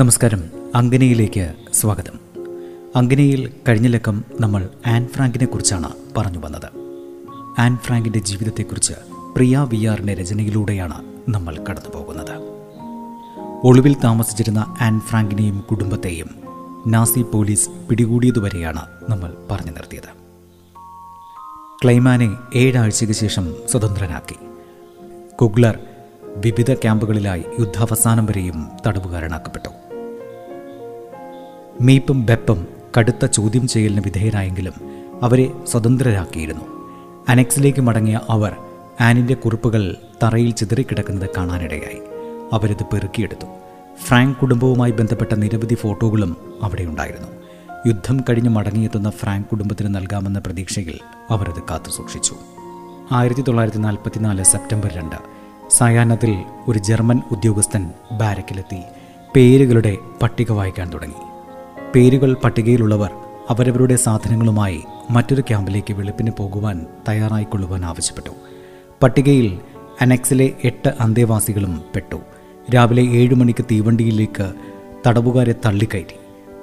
നമസ്കാരം. അങ്കനയിലേക്ക് സ്വാഗതം. അങ്കനയിൽ കഴിഞ്ഞ ലക്കം നമ്മൾ ആൻ ഫ്രാങ്കിനെ കുറിച്ചാണ് പറഞ്ഞു വന്നത്. ആൻ ഫ്രാങ്കിന്റെ ജീവിതത്തെക്കുറിച്ച് പ്രിയ വി ആറിന്റെ രചനയിലൂടെയാണ് നമ്മൾ കടന്നു പോകുന്നത് ഒളിവിൽ താമസിച്ചിരുന്ന ആൻ ഫ്രാങ്കിനെയും കുടുംബത്തെയും നാസി പോലീസ് പിടികൂടിയതുവരെയാണ് നമ്മൾ പറഞ്ഞു നിർത്തിയത്. ക്ലൈമാനെ ഏഴാഴ്ചയ്ക്ക് ശേഷം സ്വതന്ത്രനാക്കി. കുഗ്ലർ വിവിധ ക്യാമ്പുകളിലായി യുദ്ധാവസാനം വരെയും തടവുകാരനാക്കപ്പെട്ടു. മീപ്പും ബെപ്പും കടുത്ത ചോദ്യം ചെയ്യലിന് വിധേയരായെങ്കിലും അവരെ സ്വതന്ത്രരാക്കിയിരുന്നു. അനക്സിലേക്ക് മടങ്ങിയ അവർ ആനിന്റെ കുറിപ്പുകൾ തറയിൽ ചിതറിക്കിടക്കുന്നത് കാണാനിടയായി. അവരത് പെറുക്കിയെടുത്തു. ഫ്രാങ്ക് കുടുംബവുമായി ബന്ധപ്പെട്ട നിരവധി ഫോട്ടോകളും അവിടെയുണ്ടായിരുന്നു യുദ്ധം കഴിഞ്ഞ് മടങ്ങിയെത്തുന്ന ഫ്രാങ്ക് കുടുംബത്തിന് നൽകാമെന്ന പ്രതീക്ഷയിൽ അവരത് കാത്തു സൂക്ഷിച്ചു. ആയിരത്തി തൊള്ളായിരത്തി നാൽപ്പത്തിനാല് സെപ്റ്റംബർ രണ്ട് സയാനത്തിൽ ഒരു ജർമ്മൻ ഉദ്യോഗസ്ഥൻ ബാരക്കിലെത്തി പേരുകളുടെ പട്ടിക വായിക്കാൻ തുടങ്ങി. പേരുകൾ പട്ടികയിലുള്ളവർ അവരവരുടെ സാധനങ്ങളുമായി മറ്റൊരു ക്യാമ്പിലേക്ക് വെളുപ്പിന് പോകുവാൻ തയ്യാറായിക്കൊള്ളുവാൻ ആവശ്യപ്പെട്ടു. പട്ടികയിൽ അനക്സിലെ എട്ട് അന്തേവാസികളും പെട്ടു. രാവിലെ ഏഴു മണിക്ക് തീവണ്ടിയിലേക്ക് തടവുകാരെ തള്ളിക്കയറ്റി.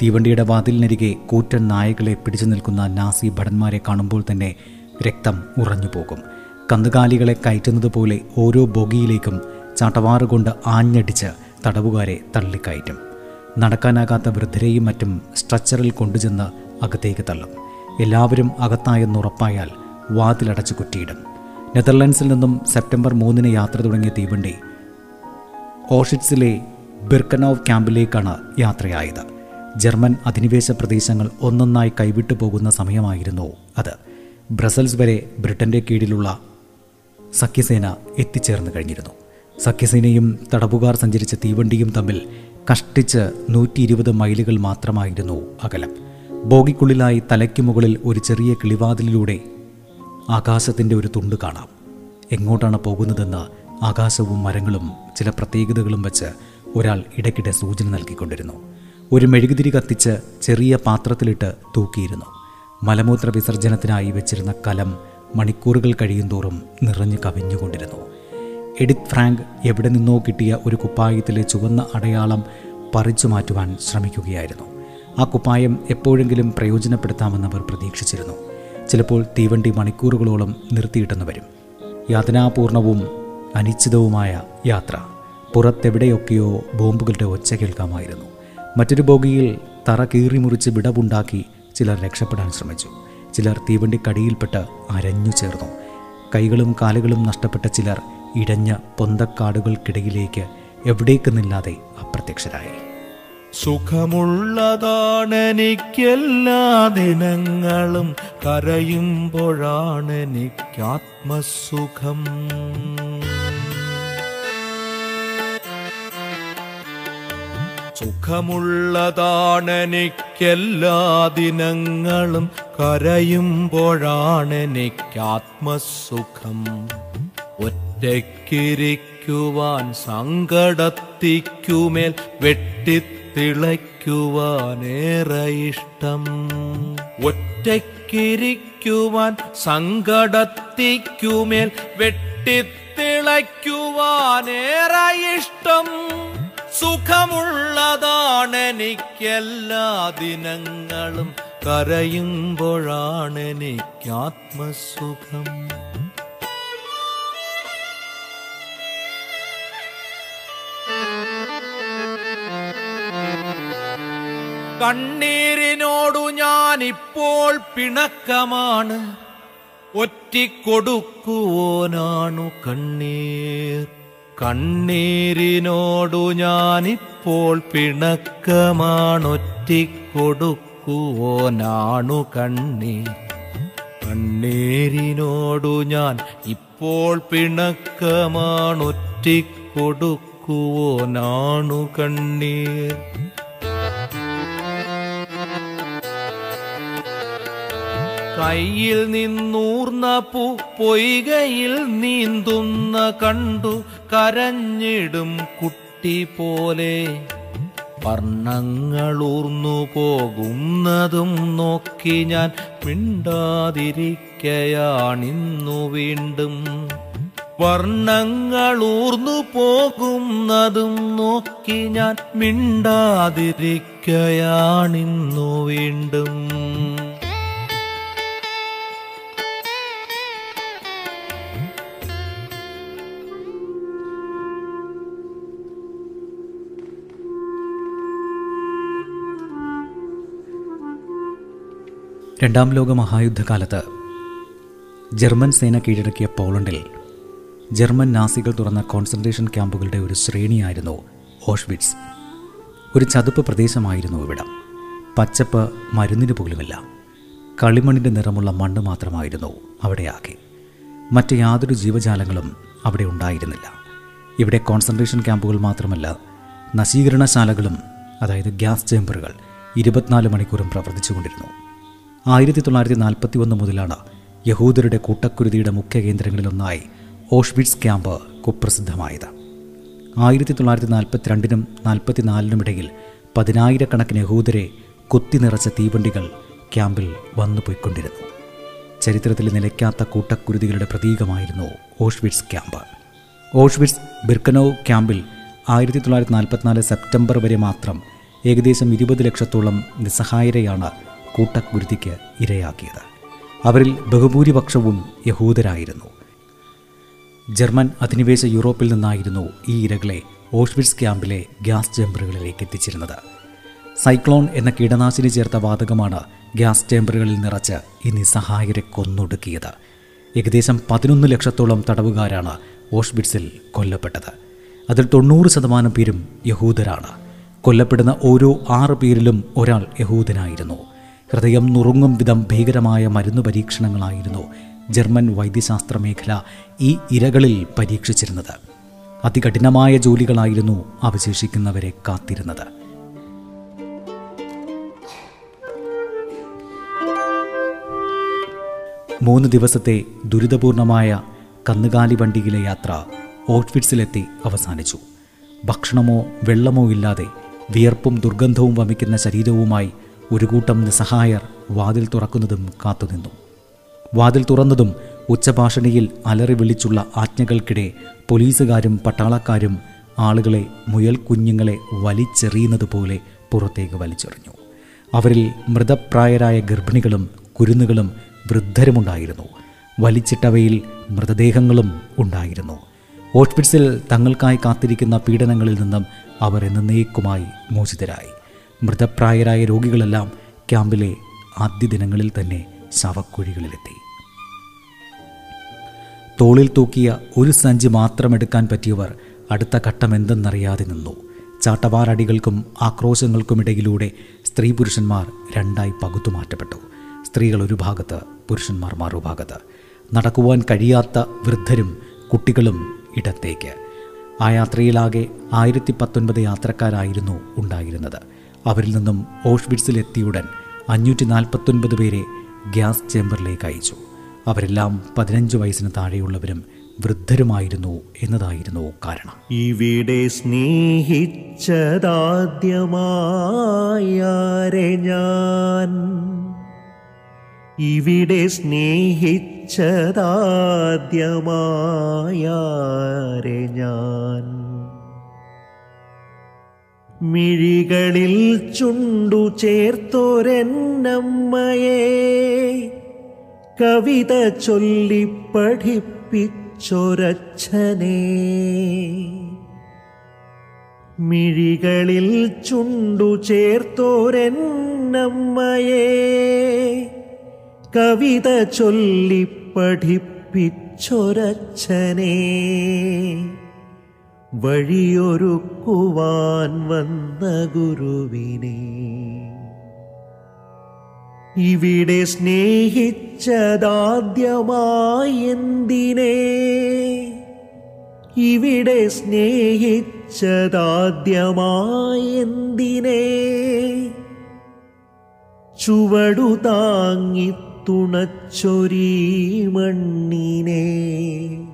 തീവണ്ടിയുടെ വാതിലിനരികെ കൂറ്റൻ നായകളെ പിടിച്ചു നിൽക്കുന്ന നാസി ഭടന്മാരെ കാണുമ്പോൾ തന്നെ രക്തം ഉറഞ്ഞു പോകും കന്നുകാലികളെ കയറ്റുന്നത് പോലെ ഓരോ ബോഗിയിലേക്കും ചാട്ടവാറുകൊണ്ട് ആഞ്ഞടിച്ച് തടവുകാരെ തള്ളിക്കയറ്റും. നടക്കാനാകാത്ത വൃദ്ധരെയും മറ്റും സ്ട്രക്ചറിൽ കൊണ്ടുചെന്ന് അകത്തേക്ക് തള്ളും. എല്ലാവരും അകത്തായെന്നുറപ്പായാൽ വാതിലടച്ചു കുറ്റിയിടും. നെതർലൻഡ്സിൽ നിന്നും സെപ്റ്റംബർ മൂന്നിന് യാത്ര തുടങ്ങിയ തീവണ്ടി ഓഷിറ്റ്സിലെ ബിർക്കനോവ് ക്യാമ്പിലേക്കാണ് യാത്രയായത്. ജർമ്മൻ അധിനിവേശ പ്രദേശങ്ങൾ ഒന്നൊന്നായി കൈവിട്ടു പോകുന്ന സമയമായിരുന്നു അത്. ബ്രസൽസ് വരെ ബ്രിട്ടന്റെ കീഴിലുള്ള സഖ്യസേന എത്തിച്ചേർന്നു കഴിഞ്ഞിരുന്നു. സഖ്യസേനയും തടവുകാർ സഞ്ചരിച്ച തീവണ്ടിയും തമ്മിൽ കഷ്ടിച്ച് നൂറ്റി ഇരുപത് മൈലുകൾ മാത്രമായിരുന്നു അകലം. ബോഗിക്കുള്ളിലായി തലയ്ക്ക് മുകളിൽ ഒരു ചെറിയ കിളിവാതിലിലൂടെ ആകാശത്തിന്റെ ഒരു തുണ്ട് കാണാം. എങ്ങോട്ടാണ് പോകുന്നതെന്ന് ആകാശവും മരങ്ങളും ചില പ്രത്യേകതകളും വെച്ച് ഒരാൾ ഇടയ്ക്കിടെ സൂചന നൽകിക്കൊണ്ടിരുന്നു. ഒരു മെഴുകുതിരി കത്തിച്ച് ചെറിയ പാത്രത്തിലിട്ട് തൂക്കിയിരുന്നു. മലമൂത്ര വിസർജനത്തിനായി വെച്ചിരുന്ന കലം മണിക്കൂറുകൾ കഴിയും തോറും നിറഞ്ഞു കവിഞ്ഞുകൊണ്ടിരുന്നു. എഡിത് ഫ്രാങ്ക് എവിടെ നിന്നോ കിട്ടിയ ഒരു കുപ്പായത്തിലെ ചുവന്ന അടയാളം പറിച്ചു മാറ്റുവാൻ ശ്രമിക്കുകയായിരുന്നു. ആ കുപ്പായം എപ്പോഴെങ്കിലും പ്രയോജനപ്പെടുത്താമെന്ന് അവർ പ്രതീക്ഷിച്ചിരുന്നു. ചിലപ്പോൾ തീവണ്ടി മണിക്കൂറുകളോളം നിർത്തിയിട്ടെന്ന് വരും. യാതനാപൂർണവും അനിശ്ചിതവുമായ യാത്ര. പുറത്തെവിടെയൊക്കെയോ ബോംബുകളുടെ ഒച്ച കേൾക്കാമായിരുന്നു. മറ്റൊരു ബോഗിയിൽ തറ കീറിമുറിച്ച് വിടവുണ്ടാക്കി ചിലർ രക്ഷപ്പെടാൻ ശ്രമിച്ചു. ചിലർ തീവണ്ടിക്കടിയിൽപ്പെട്ട് അരഞ്ഞു ചേർന്നു. കൈകളും കാലുകളും നഷ്ടപ്പെട്ട ചിലർ ഇടഞ്ഞ പൊന്തക്കാടുകൾക്കിടയിലേക്ക് എവിടേക്കെന്നില്ലാതെ അപ്രത്യക്ഷരായി. സുഖമുള്ളതാണെനിക്കെല്ലാ ദിനങ്ങളും കരയുമ്പോഴാണെനിക്കാത്മസുഖം സുഖമുള്ളതാണെനിക്കെല്ലാ ദിനങ്ങളും കരയുമ്പോഴാണെനിക്കാത്മസുഖം ഒറ്റയ്ക്കിരിക്കുവാൻ സങ്കടത്തിക്കുമേൽ വെട്ടിത്തിളയ്ക്കുവാനേറെ ഇഷ്ടം. ഒറ്റയ്ക്കിരിക്കുവാൻ സങ്കടത്തിക്കുമേൽ വെട്ടിത്തിളയ്ക്കുവാനേറെ ഇഷ്ടം. സുഖമുള്ളതാണെനിക്കെല്ലാ ദിനങ്ങളും കരയുമ്പോഴാണെനിക്കാത്മസുഖം. കണ്ണീരിനോടു ഞാനിപ്പോൾ പിണക്കമാണ്. ഒറ്റിക്കൊടുക്കുവോനാണു കണ്ണീർ. കണ്ണീരിനോടു ഞാനിപ്പോൾ പിണക്കമാണൊറ്റിക്കൊടുക്കുവോനാണു കണ്ണീർ. കണ്ണീരിനോടു ഞാൻ ഇപ്പോൾ പിണക്കമാണൊറ്റിക്കൊടുക്കുവോനാണു കണ്ണീർ. കയ്യിൽ നിന്നൂർന്ന പൂ പൊയ്കയിൽ നീന്തുന്ന കണ്ടു കരഞ്ഞിടും കുട്ടി പോലെ. വർണങ്ങളൂർന്നു പോകുന്നതും നോക്കി ഞാൻ മിണ്ടാതിരിക്കയാണിന്നു വീണ്ടും. വർണങ്ങളൂർന്നു പോകുന്നതും നോക്കി ഞാൻ മിണ്ടാതിരിക്കയാണിന്നു വീണ്ടും. രണ്ടാം ലോക മഹായുദ്ധകാലത്ത് ജർമ്മൻ സേന കീഴടക്കിയ പോളണ്ടിൽ ജർമ്മൻ നാസികൾ തുറന്ന കോൺസെൻട്രേഷൻ ക്യാമ്പുകളുടെ ഒരു ശ്രേണിയായിരുന്നു ഓഷ്വിറ്റ്സ്. ഒരു ചതുപ്പ് പ്രദേശമായിരുന്നു ഇവിടം. പച്ചപ്പ് മരുന്നിന് പോലുമില്ല. കളിമണ്ണിന്റെ നിറമുള്ള മണ്ണ് മാത്രമായിരുന്നു അവിടെയാകെ. മറ്റ് യാതൊരു ജീവജാലങ്ങളും അവിടെ ഉണ്ടായിരുന്നില്ല. ഇവിടെ കോൺസെൻട്രേഷൻ ക്യാമ്പുകൾ മാത്രമല്ല നശീകരണശാലകളും അതായത് ഗ്യാസ് ചേമ്പറുകൾ ഇരുപത്തിനാല് മണിക്കൂറും പ്രവർത്തിച്ചുകൊണ്ടിരുന്നു. ആയിരത്തി തൊള്ളായിരത്തി നാൽപ്പത്തി ഒന്ന് മുതലാണ് യഹൂദരുടെ കൂട്ടക്കുരുതിയുടെ മുഖ്യ കേന്ദ്രങ്ങളിലൊന്നായി ഓഷ്വിറ്റ്സ് ക്യാമ്പ് കുപ്രസിദ്ധമായത്. ആയിരത്തി തൊള്ളായിരത്തി നാൽപ്പത്തിരണ്ടിനും നാൽപ്പത്തിനാലിനും ഇടയിൽ പതിനായിരക്കണക്കിന് യഹൂദരെ കുത്തി നിറച്ച തീവണ്ടികൾ ക്യാമ്പിൽ വന്നു പോയിക്കൊണ്ടിരുന്നു. ചരിത്രത്തിൽ നിലയ്ക്കാത്ത കൂട്ടക്കുരുതികളുടെ പ്രതീകമായിരുന്നു ഓഷ്വിറ്റ്സ് ക്യാമ്പ്. ഓഷ്വിറ്റ്സ് ബിർക്കനോ ക്യാമ്പിൽ ആയിരത്തി തൊള്ളായിരത്തി നാൽപ്പത്തിനാല് സെപ്റ്റംബർ വരെ മാത്രം ഏകദേശം ഇരുപത് ലക്ഷത്തോളം നിസ്സഹായരെയാണ് കൂട്ടക്കുരുതിക്ക് ഇരയാക്കിയത്. അവരിൽ ബഹുഭൂരിപക്ഷവും യഹൂദരായിരുന്നു. ജർമ്മൻ അധിനിവേശ യൂറോപ്പിൽ നിന്നായിരുന്നു ഈ ഇരകളെ ഓഷ്വിറ്റ്സ് ക്യാമ്പിലെ ഗ്യാസ് ചേമ്പറുകളിലേക്ക് എത്തിച്ചിരുന്നത്. സൈക്ലോൺ എന്ന കീടനാശിനി ചേർത്ത വാതകമാണ് ഗ്യാസ് ചേമ്പറുകളിൽ നിറച്ച് ഈ നിസ്സഹായരെ കൊന്നൊടുക്കിയത്. ഏകദേശം പതിനൊന്ന് ലക്ഷത്തോളം തടവുകാരാണ് ഓഷ്വിറ്റ്സിൽ കൊല്ലപ്പെട്ടത്. അതിൽ തൊണ്ണൂറ് ശതമാനം പേരും യഹൂദരാണ്. കൊല്ലപ്പെടുന്ന ഓരോ ആറ് പേരിലും ഒരാൾ യഹൂദനായിരുന്നു. ഹൃദയം നുറുങ്ങും വിധം ഭീകരമായ മരുന്ന് പരീക്ഷണങ്ങളായിരുന്നു ജർമ്മൻ വൈദ്യശാസ്ത്ര മേഖല ഈ ഇരകളിൽ പരീക്ഷിച്ചിരുന്നത്. അതികഠിനമായ ജോലികളായിരുന്നു അവശേഷിക്കുന്നവരെ കാത്തിരുന്നത്. മൂന്ന് ദിവസത്തെ ദുരിതപൂർണമായ കന്നുകാലി വണ്ടിയിലെ യാത്ര ഓട്ട്ഫിറ്റ്സിലെത്തി അവസാനിച്ചു. ഭക്ഷണമോ വെള്ളമോ ഇല്ലാതെ വിയർപ്പും ദുർഗന്ധവും വമിക്കുന്ന ശരീരവുമായി ഒരു കൂട്ടം നിസ്സഹായർ വാതിൽ തുറക്കുന്നതും കാത്തുനിന്നു. വാതിൽ തുറന്നതും ഉച്ചഭാഷണിയിൽ അലറി വിളിച്ചുള്ള ആജ്ഞകൾക്കിടെ പോലീസുകാരും പട്ടാളക്കാരും ആളുകളെ മുയൽ കുഞ്ഞുങ്ങളെ വലിച്ചെറിയുന്നത് പോലെ പുറത്തേക്ക് വലിച്ചെറിഞ്ഞു. അവരിൽ മൃതപ്രായരായ ഗർഭിണികളും കുരുന്നുകളും വൃദ്ധരുമുണ്ടായിരുന്നു. വലിച്ചിട്ടവയിൽ മൃതദേഹങ്ങളും ഉണ്ടായിരുന്നു. ഓഷ്പിറ്റ്സിൽ തങ്ങൾക്കായി കാത്തിരിക്കുന്ന പീഡനങ്ങളിൽ നിന്നും അവർ എന്നേക്കുമായി മോചിതരായി. മൃതപ്രായരായ രോഗികളെല്ലാം ക്യാമ്പിലെ ആദ്യ ദിനങ്ങളിൽ തന്നെ ശവക്കുഴികളിലെത്തി. തോളിൽ തൂക്കിയ ഒരു സഞ്ചി മാത്രം എടുക്കാൻ പറ്റിയവർ അടുത്ത ഘട്ടം എന്തെന്നറിയാതെ നിന്നു. ചാട്ടവാറടികൾക്കും ആക്രോശങ്ങൾക്കുമിടയിലൂടെ സ്ത്രീ പുരുഷന്മാർ രണ്ടായി പകുത്തു മാറ്റപ്പെട്ടു. സ്ത്രീകൾ ഒരു ഭാഗത്ത് പുരുഷന്മാർ മറുഭാഗത്ത്. നടക്കുവാൻ കഴിയാത്ത വൃദ്ധരും കുട്ടികളും ഇടത്തേക്ക്. ആ യാത്രയിലാകെ ആയിരത്തി പത്തൊൻപത് യാത്രക്കാരായിരുന്നു ഉണ്ടായിരുന്നത്. അവരിൽ നിന്നും ഓഷ്വിറ്റ്സിലെത്തിയുടൻ അഞ്ഞൂറ്റി നാൽപ്പത്തൊൻപത് പേരെ ഗ്യാസ് ചേമ്പറിലേക്ക് അയച്ചു. അവരെല്ലാം പതിനഞ്ച് വയസ്സിന് താഴെയുള്ളവരും വൃദ്ധരുമായിരുന്നു എന്നതായിരുന്നു കാരണം. ഇവിടെ സ്നേഹിച്ചതാദ്യമായാരെ ഞാൻ. ഇവിടെ സ്നേഹിച്ചതാദ്യമായാരെ ഞാൻ. മിഴികളിൽ ചുണ്ടു ചേർത്തോരെന്നമ്മയെ കവിത ചൊല്ലി പഠിപ്പിച്ചൊരച്ഛനെ. മിഴികളിൽ ചുണ്ടു ചേർത്തോരെന്നമ്മയെ കവിത ചൊല്ലി പഠിപ്പിച്ചൊരച്ഛനെ. വഴിയൊരുക്കുവാൻ വന്ന ഗുരുവിനെ. ഇവിടെ സ്നേഹിച്ചതാദ്യമായി എന്തിനെ? ഇവിടെ സ്നേഹിച്ചതാദ്യമായി എന്തിനെ? ചുവടു താങ്ങി തുണച്ചൊരീ മണ്ണിനെ.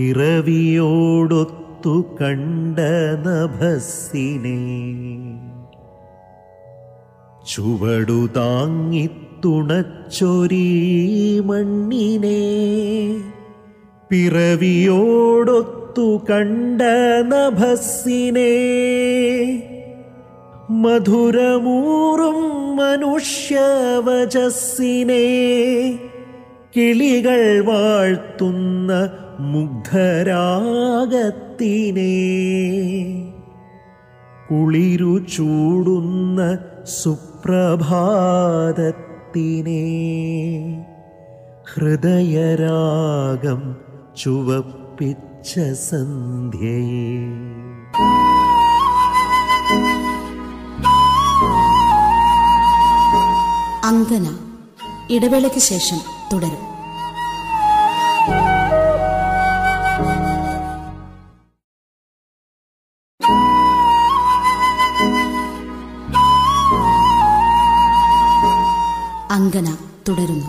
പിറവിയോടൊത്തു കണ്ട നഭസ്സിനെ ചുവടു താങ്ങി തുണച്ചൊരീ മണ്ണിനെ പിറവിയോടൊത്തു കണ്ട നഭസ്സിനെ മധുരമൂറും മനുഷ്യവചസ്സിനെ കിളികൾ വാഴ്ത്തുന്ന മുഗ്ധരാഗത്തിനെ കുളിരു ചൂടുന്ന സുപ്രഭാതത്തിനെ ഹൃദയരാഗം ചുവപ്പിച്ച സന്ധ്യയെ. അങ്കന. ഇടവേളയ്ക്ക് ശേഷം തുടരും. അങ്കന തുടരുന്നു.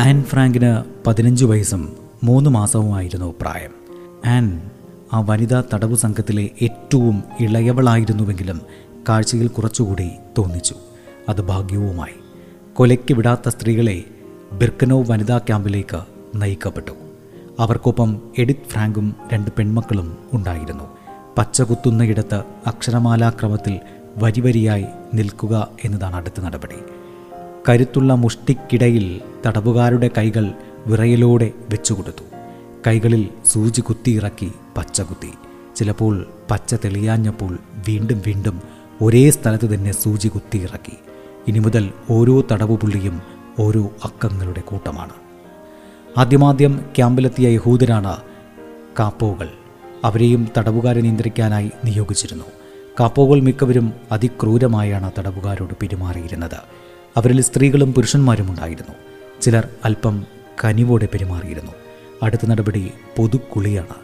ആൻ ഫ്രാങ്കിന് പതിനഞ്ച് വയസ്സും മൂന്ന് മാസവുമായിരുന്നു പ്രായം. ആൻ ആ വനിതാ തടവു സംഘത്തിലെ ഏറ്റവും ഇളയവളായിരുന്നുവെങ്കിലും കാഴ്ചയിൽ കുറച്ചുകൂടി തോന്നിച്ചു. അത് ഭാഗ്യവുമായി. കൊലയ്ക്ക് വിടാത്ത സ്ത്രീകളെ ബിർക്കനോ വനിതാ ക്യാമ്പിലേക്ക് നയിക്കപ്പെട്ടു. അവർക്കൊപ്പം എഡിത്ത് ഫ്രാങ്കും രണ്ട് പെൺമക്കളും ഉണ്ടായിരുന്നു. പച്ചകുത്തുന്നയിടത്ത് അക്ഷരമാലാക്രമത്തിൽ വരിവരിയായി നിൽക്കുക എന്നതാണ് അടുത്ത നടപടി. കരുത്തുള്ള മുഷ്ടിക്കിടയിൽ തടവുകാരുടെ കൈകൾ വിറയലോടെ വെച്ചുകൊടുത്തു. കൈകളിൽ സൂചി കുത്തിയിറക്കി പച്ച കുത്തി ചിലപ്പോൾ പച്ച തെളിയാഞ്ഞപ്പോൾ വീണ്ടും വീണ്ടും ഒരേ സ്ഥലത്ത് തന്നെ സൂചി കുത്തിയിറക്കി. ഇനി മുതൽ ഓരോ തടവുപുള്ളിയും ഓരോ അക്കങ്ങളുടെ കൂട്ടമാണ്. ആദ്യമാദ്യം ക്യാമ്പിലെത്തിയ യഹൂദരാണ് കാപ്പോകൾ. അവരെയും തടവുകാരെ നിയന്ത്രിക്കാനായി നിയോഗിച്ചിരുന്നു. കാപ്പോകൾ മിക്കവരും അതിക്രൂരമായാണ് തടവുകാരോട് പെരുമാറിയിരുന്നത്. അവരിൽ സ്ത്രീകളും പുരുഷന്മാരും ഉണ്ടായിരുന്നു. ചിലർ അല്പം കനിവോടെ പെരുമാറിയിരുന്നു. അടുത്ത നടപടി പൊതുക്കുളിയാണ്.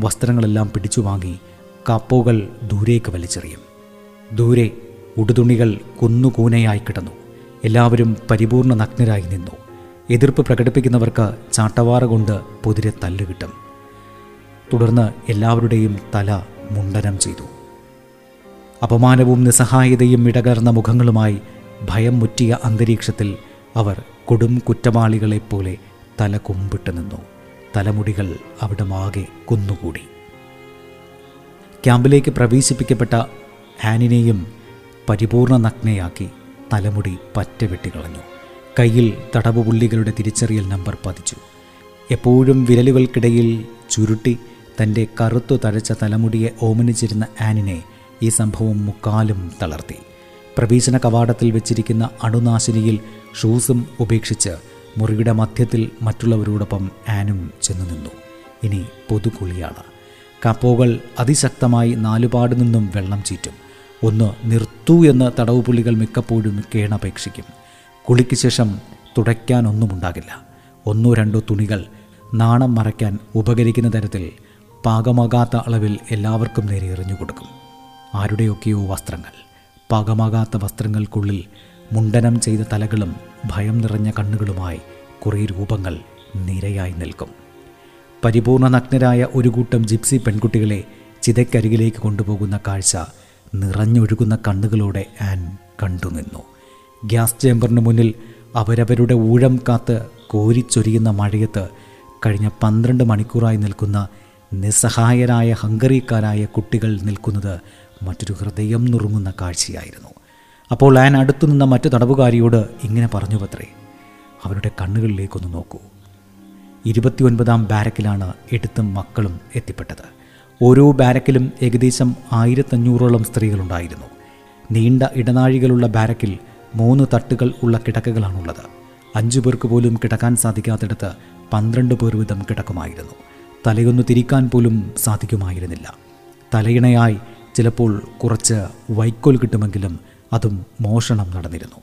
വസ്ത്രങ്ങളെല്ലാം പിടിച്ചു വാങ്ങി കാപ്പോകൾ ദൂരേക്ക് വലിച്ചെറിയും. ദൂരെ ഉടുതുണികൾ കുന്നുകൂനയായി കിടന്നു. എല്ലാവരും പരിപൂർണ നഗ്നരായി നിന്നു. എതിർപ്പ് പ്രകടിപ്പിക്കുന്നവർക്ക് ചാട്ടവാറ കൊണ്ട് പൊതിരെ തല്ലുകിട്ടും. തുടർന്ന് എല്ലാവരുടെയും തല മുണ്ടനം ചെയ്തു. അപമാനവും നിസ്സഹായതയും ഇടകർന്ന മുഖങ്ങളുമായി ഭയം മുറ്റിയ അന്തരീക്ഷത്തിൽ അവർ കൊടും കുറ്റവാളികളെപ്പോലെ തല കുമ്പിട്ട് നിന്നു. തലമുടികൾ അവിടെ ആകെ കുന്നുകൂടി. ക്യാമ്പിലേക്ക് പ്രവേശിപ്പിക്കപ്പെട്ട ഹാനിനെയും പരിപൂർണ നഗ്നയാക്കി തലമുടി പറ്റ വെട്ടിക്കളഞ്ഞു കയ്യിൽ തടവുപുള്ളികളുടെ തിരിച്ചറിയൽ നമ്പർ പതിച്ചു. എപ്പോഴും വിരലുകൾക്കിടയിൽ ചുരുട്ടി തന്റെ കറുത്തു തഴച്ച തലമുടിയെ ഓമനിച്ചിരുന്ന ആനിനെ ഈ സംഭവം മുക്കാലും തളർത്തി. പ്രവേശന കവാടത്തിൽ വെച്ചിരിക്കുന്ന അണുനാശിനിയിൽ ഷൂസും ഉപേക്ഷിച്ച് മുറിയുടെ മധ്യത്തിൽ മറ്റുള്ളവരോടൊപ്പം ആനും ചെന്നു നിന്നു. ഇനി പൊതുകുളിയാണ് കപ്പോകൾ അതിശക്തമായി നാലുപാട് നിന്നും വെള്ളം ചീറ്റും. ഒന്ന് നിർത്തൂ എന്ന് തടവുപുള്ളികൾ മിക്കപ്പോഴും കേണപേക്ഷിക്കും കുളിക്ക് ശേഷം തുടയ്ക്കാനൊന്നുമുണ്ടാകില്ല ഒന്നോ രണ്ടോ തുണികൾ നാണം മറയ്ക്കാൻ ഉപകരിക്കുന്ന തരത്തിൽ പാകമാകാത്ത അളവിൽ എല്ലാവർക്കും നേരെ എറിഞ്ഞു കൊടുക്കും. ആരുടെയൊക്കെയോ വസ്ത്രങ്ങൾ പാകമാകാത്ത വസ്ത്രങ്ങൾക്കുള്ളിൽ മുണ്ടനം ചെയ്ത തലകളും ഭയം നിറഞ്ഞ കണ്ണുകളുമായി കുറേ രൂപങ്ങൾ നിരയായി നിൽക്കും. പരിപൂർണ നഗ്നരായ ഒരു കൂട്ടം ജിപ്സി പെൺകുട്ടികളെ ചിതയ്ക്കരികിലേക്ക് കൊണ്ടുപോകുന്ന കാഴ്ച നിറഞ്ഞൊഴുകുന്ന കണ്ണുകളോടെ ആൻ കണ്ടുനിന്നു. ഗ്യാസ് ചേമ്പറിന് മുന്നിൽ അവരവരുടെ ഊഴം കാത്ത് കോരിച്ചൊരിയുന്ന മഴയത്ത് കഴിഞ്ഞ പന്ത്രണ്ട് മണിക്കൂറായി നിൽക്കുന്ന നിസ്സഹായരായ ഹംഗറിക്കാരായ കുട്ടികൾ നിൽക്കുന്നത് മറ്റൊരു ഹൃദയം നുറുങ്ങുന്ന കാഴ്ചയായിരുന്നു. അപ്പോൾ ആൻ അടുത്തു നിന്ന മറ്റു തടവുകാരിയോട് ഇങ്ങനെ പറഞ്ഞു പത്രേ അവരുടെ കണ്ണുകളിലേക്കൊന്ന് നോക്കൂ. ഇരുപത്തിയൊൻപതാം ബാരക്കിലാണ് എടുത്തും മക്കളും എത്തിപ്പെട്ടത്. ഓരോ ബാരക്കിലും ഏകദേശം ആയിരത്തഞ്ഞൂറോളം സ്ത്രീകളുണ്ടായിരുന്നു. നീണ്ട ഇടനാഴികളുള്ള ബാരക്കിൽ മൂന്ന് തട്ടുകൾ ഉള്ള കിടക്കകളാണുള്ളത്. അഞ്ചു പേർക്ക് പോലും കിടക്കാൻ സാധിക്കാത്തിടത്ത് പന്ത്രണ്ട് പേർ വീതം കിടക്കുമായിരുന്നു. തലയൊന്ന് തിരിക്കാൻ പോലും സാധിക്കുമായിരുന്നില്ല. തലയിണയായി ചിലപ്പോൾ കുറച്ച് വൈക്കോൽ കിട്ടുമെങ്കിലും അതും മോഷണം നടന്നിരുന്നു.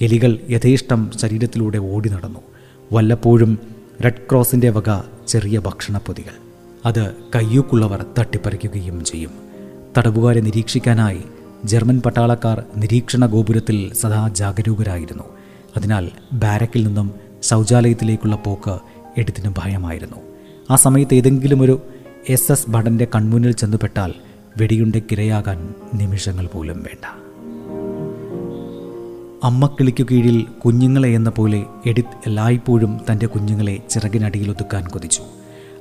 എലികൾ യഥേഷ്ടം ശരീരത്തിലൂടെ ഓടി നടന്നു. വല്ലപ്പോഴും റെഡ് ക്രോസിന്റെ വക ചെറിയ ഭക്ഷണപ്പൊതികൾ. അത് കയ്യൂക്കുള്ളവർ തട്ടിപ്പറിക്കുകയും ചെയ്യും. തടവുകാരെ നിരീക്ഷിക്കാനായി ജർമ്മൻ പട്ടാളക്കാർ നിരീക്ഷണ ഗോപുരത്തിൽ സദാ ജാഗരൂകരായിരുന്നു. അതിനാൽ ബാരക്കിൽ നിന്നും ശൗചാലയത്തിലേക്കുള്ള പോക്ക് എഡിത്തിന് ഭയമായിരുന്നു. ആ സമയത്ത് ഏതെങ്കിലും ഒരു എസ് എസ് ഭടന്റെ കൺമുന്നിൽ ചെന്നുപെട്ടാൽ വെടിയുണ്ടയ്ക്കിരയാകാൻ നിമിഷങ്ങൾ പോലും വേണ്ട. അമ്മക്കിളിക്കു കീഴിൽ കുഞ്ഞുങ്ങളെ എന്ന പോലെ എഡിത്ത് എല്ലായ്പ്പോഴും തന്റെ കുഞ്ഞുങ്ങളെ ചിറകിനടിയിൽ ഒതുക്കാൻ കൊതിച്ചു.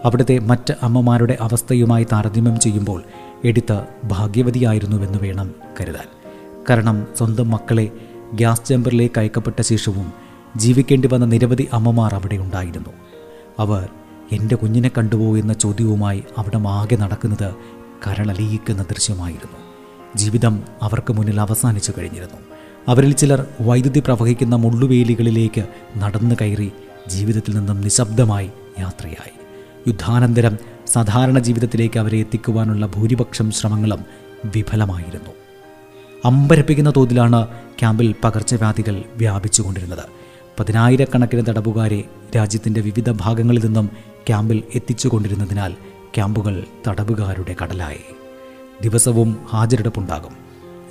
അവിടുത്തെ മറ്റ് അമ്മമാരുടെ അവസ്ഥയുമായി താരതമ്യം ചെയ്യുമ്പോൾ എഡിത്ത് ഭാഗ്യവതിയായിരുന്നുവെന്ന് വേണം കരുതാൻ. കാരണം സ്വന്തം മക്കളെ ഗ്യാസ് ചേമ്പറിലേക്ക് അയക്കപ്പെട്ട ശേഷവും ജീവിക്കേണ്ടി വന്ന നിരവധി അമ്മമാർ അവിടെ ഉണ്ടായിരുന്നു. അവർ എന്റെ കുഞ്ഞിനെ കണ്ടുപോ എന്ന ചോദ്യവുമായി അവിടെ ആകെ നടക്കുന്നത് കരളലിയിക്കുന്ന ദൃശ്യമായിരുന്നു. ജീവിതം അവർക്ക് മുന്നിൽ അവസാനിച്ചു കഴിഞ്ഞിരുന്നു. അവരിൽ ചിലർ വൈദ്യുതി പ്രവഹിക്കുന്ന മുള്ളുവേലികളിലേക്ക് നടന്നു കയറി ജീവിതത്തിൽ നിന്നും നിശബ്ദമായി യാത്രയായി. യുദ്ധാനന്തരം സാധാരണ ജീവിതത്തിലേക്ക് അവരെ എത്തിക്കുവാനുള്ള ഭൂരിപക്ഷം ശ്രമങ്ങളും വിഫലമായിരുന്നു. അമ്പരപ്പിക്കുന്ന തോതിലാണ് ക്യാമ്പിൽ പകർച്ചവ്യാധികൾ വ്യാപിച്ചുകൊണ്ടിരുന്നത്. പതിനായിരക്കണക്കിന് തടവുകാരെ രാജ്യത്തിന്റെ വിവിധ ഭാഗങ്ങളിൽ നിന്നും ക്യാമ്പിൽ എത്തിച്ചുകൊണ്ടിരുന്നതിനാൽ ക്യാമ്പുകൾ തടവുകാരുടെ കടലായി. ദിവസവും ഹാജരെടുപ്പുണ്ടാകും.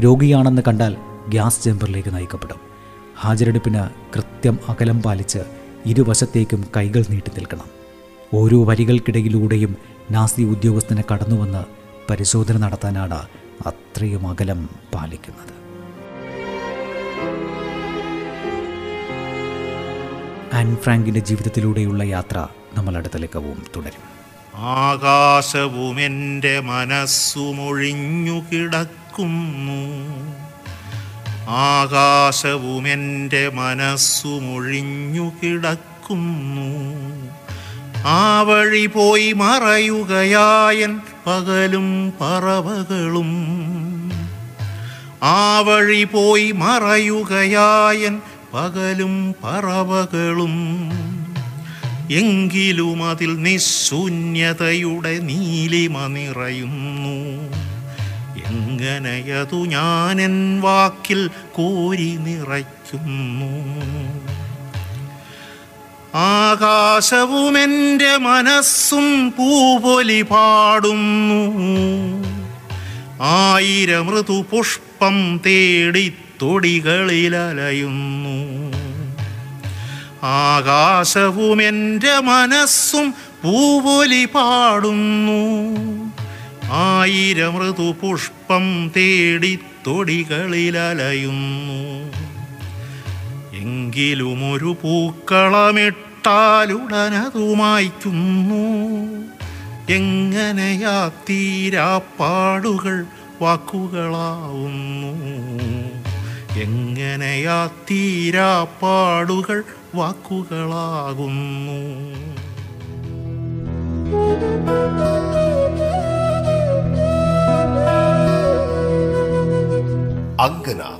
രോഗിയാണെന്ന് കണ്ടാൽ ഗ്യാസ് ചേമ്പറിലേക്ക് നയിക്കപ്പെടും. ഹാജരെടുപ്പിന് കൃത്യം അകലം പാലിച്ച് ഇരുവശത്തേക്കും കൈകൾ നീട്ടി നിൽക്കണം. ഓരോ വരികൾക്കിടയിലൂടെയും നാസി ഉദ്യോഗസ്ഥനെ കടന്നുവന്ന് പരിശോധന നടത്താനാണ് അത്രയും അകലം പാലിക്കുന്നത്. ആൻ ഫ്രാങ്കിന്റെ ജീവിതത്തിലൂടെയുള്ള യാത്ര നമ്മൾ അടുത്ത ലക്കവും തുടരും. ആകാശവും എന്റെ മനസ്സുമൊഴിഞ്ഞു കിടക്കുന്നു. ആകാശവും എന്റെ മനസ്സുമൊഴിഞ്ഞു കിടക്കുന്നു. ആ വഴി പോയി മറയുകയായൻ പകലും പറവകളും. ആ വഴി പോയി മറയുകയായൻ പകലും പറവകളും. എങ്കിലും അതിൽ നിശൂന്യതയുടെ നീലിമ നിറയുന്നു. എങ്ങനെയതു ഞാനെൻ വാക്കിൽ കോരി നിറയ്ക്കുന്നു. ആകാശവും എന്റെ മനസ്സും പൂപൊലി പാടുന്നു. ആയിരം ഋതുപുഷ്പം തേടി തൊടികളിലലയുന്നു. ആകാശവും എന്റെ മനസ്സും പൂവൊലി പാടുന്നു. ആയിരം ഋതുപുഷ്പം തേടി തൊടികളിലലയുന്നു. എങ്കിലും ഒരു പൂക്കളമിട്ടാലുടനതുമായിക്കുന്നു എങ്ങനെയാ തീരാപ്പാടുകൾ വാക്കുകളാവുന്നു. എങ്ങനെയാ തീരാപ്പാടുകൾ വാക്കുകളാകുന്നു. അങ്കനാ